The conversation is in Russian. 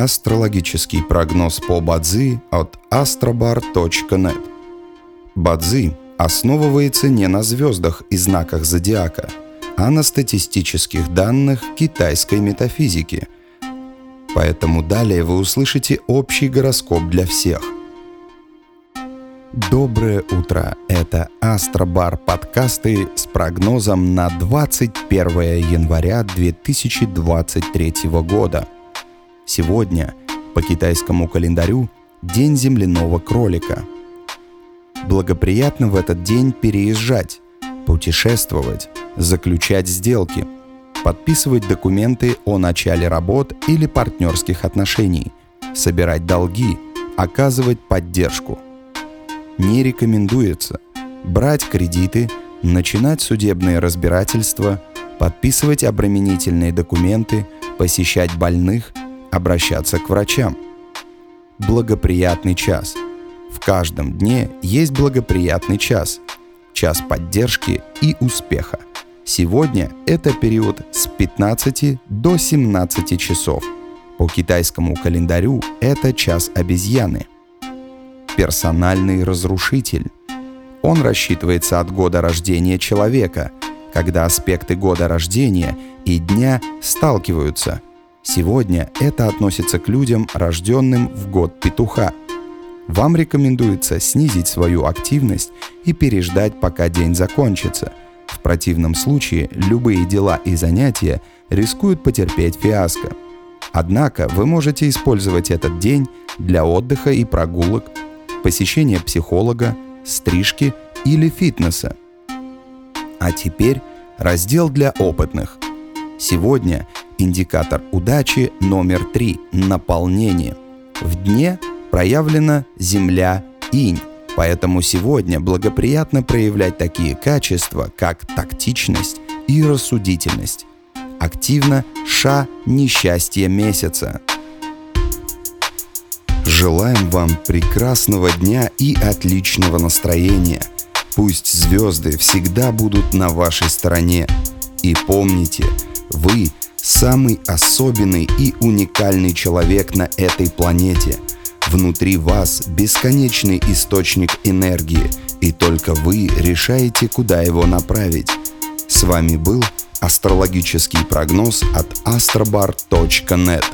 Астрологический прогноз по Бадзи от astrobar.net Бадзи основывается не на звездах и знаках зодиака, а на статистических данных китайской метафизики. Поэтому далее вы услышите общий гороскоп для всех. Доброе утро! Это Астробар подкасты с прогнозом на 21 января 2023 года – Сегодня, по китайскому календарю, День земляного кролика. Благоприятно в этот день переезжать, путешествовать, заключать сделки, подписывать документы о начале работ или партнерских отношений, собирать долги, оказывать поддержку. Не рекомендуется брать кредиты, начинать судебные разбирательства, подписывать обременительные документы, посещать больных – обращаться к врачам. Благоприятный час. В каждом дне есть благоприятный час. Час поддержки и успеха. Сегодня это период с 15 до 17 часов. По китайскому календарю это час обезьяны. Персональный разрушитель. Он рассчитывается от года рождения человека, когда аспекты года рождения и дня сталкиваются – Сегодня это относится к людям, рожденным в год петуха. Вам рекомендуется снизить свою активность и переждать, пока день закончится. В противном случае любые дела и занятия рискуют потерпеть фиаско. Однако вы можете использовать этот день для отдыха и прогулок, посещения психолога, стрижки или фитнеса. А теперь раздел для опытных. Сегодня Индикатор удачи номер три – наполнение. В дне проявлена Земля Инь, поэтому сегодня благоприятно проявлять такие качества, как тактичность и рассудительность. Активно ша несчастье месяца. Желаем вам прекрасного дня и отличного настроения. Пусть звезды всегда будут на вашей стороне. И помните, вы самый особенный и уникальный человек на этой планете. Внутри вас бесконечный источник энергии, и только вы решаете, куда его направить. С вами был астрологический прогноз от astrobar.net.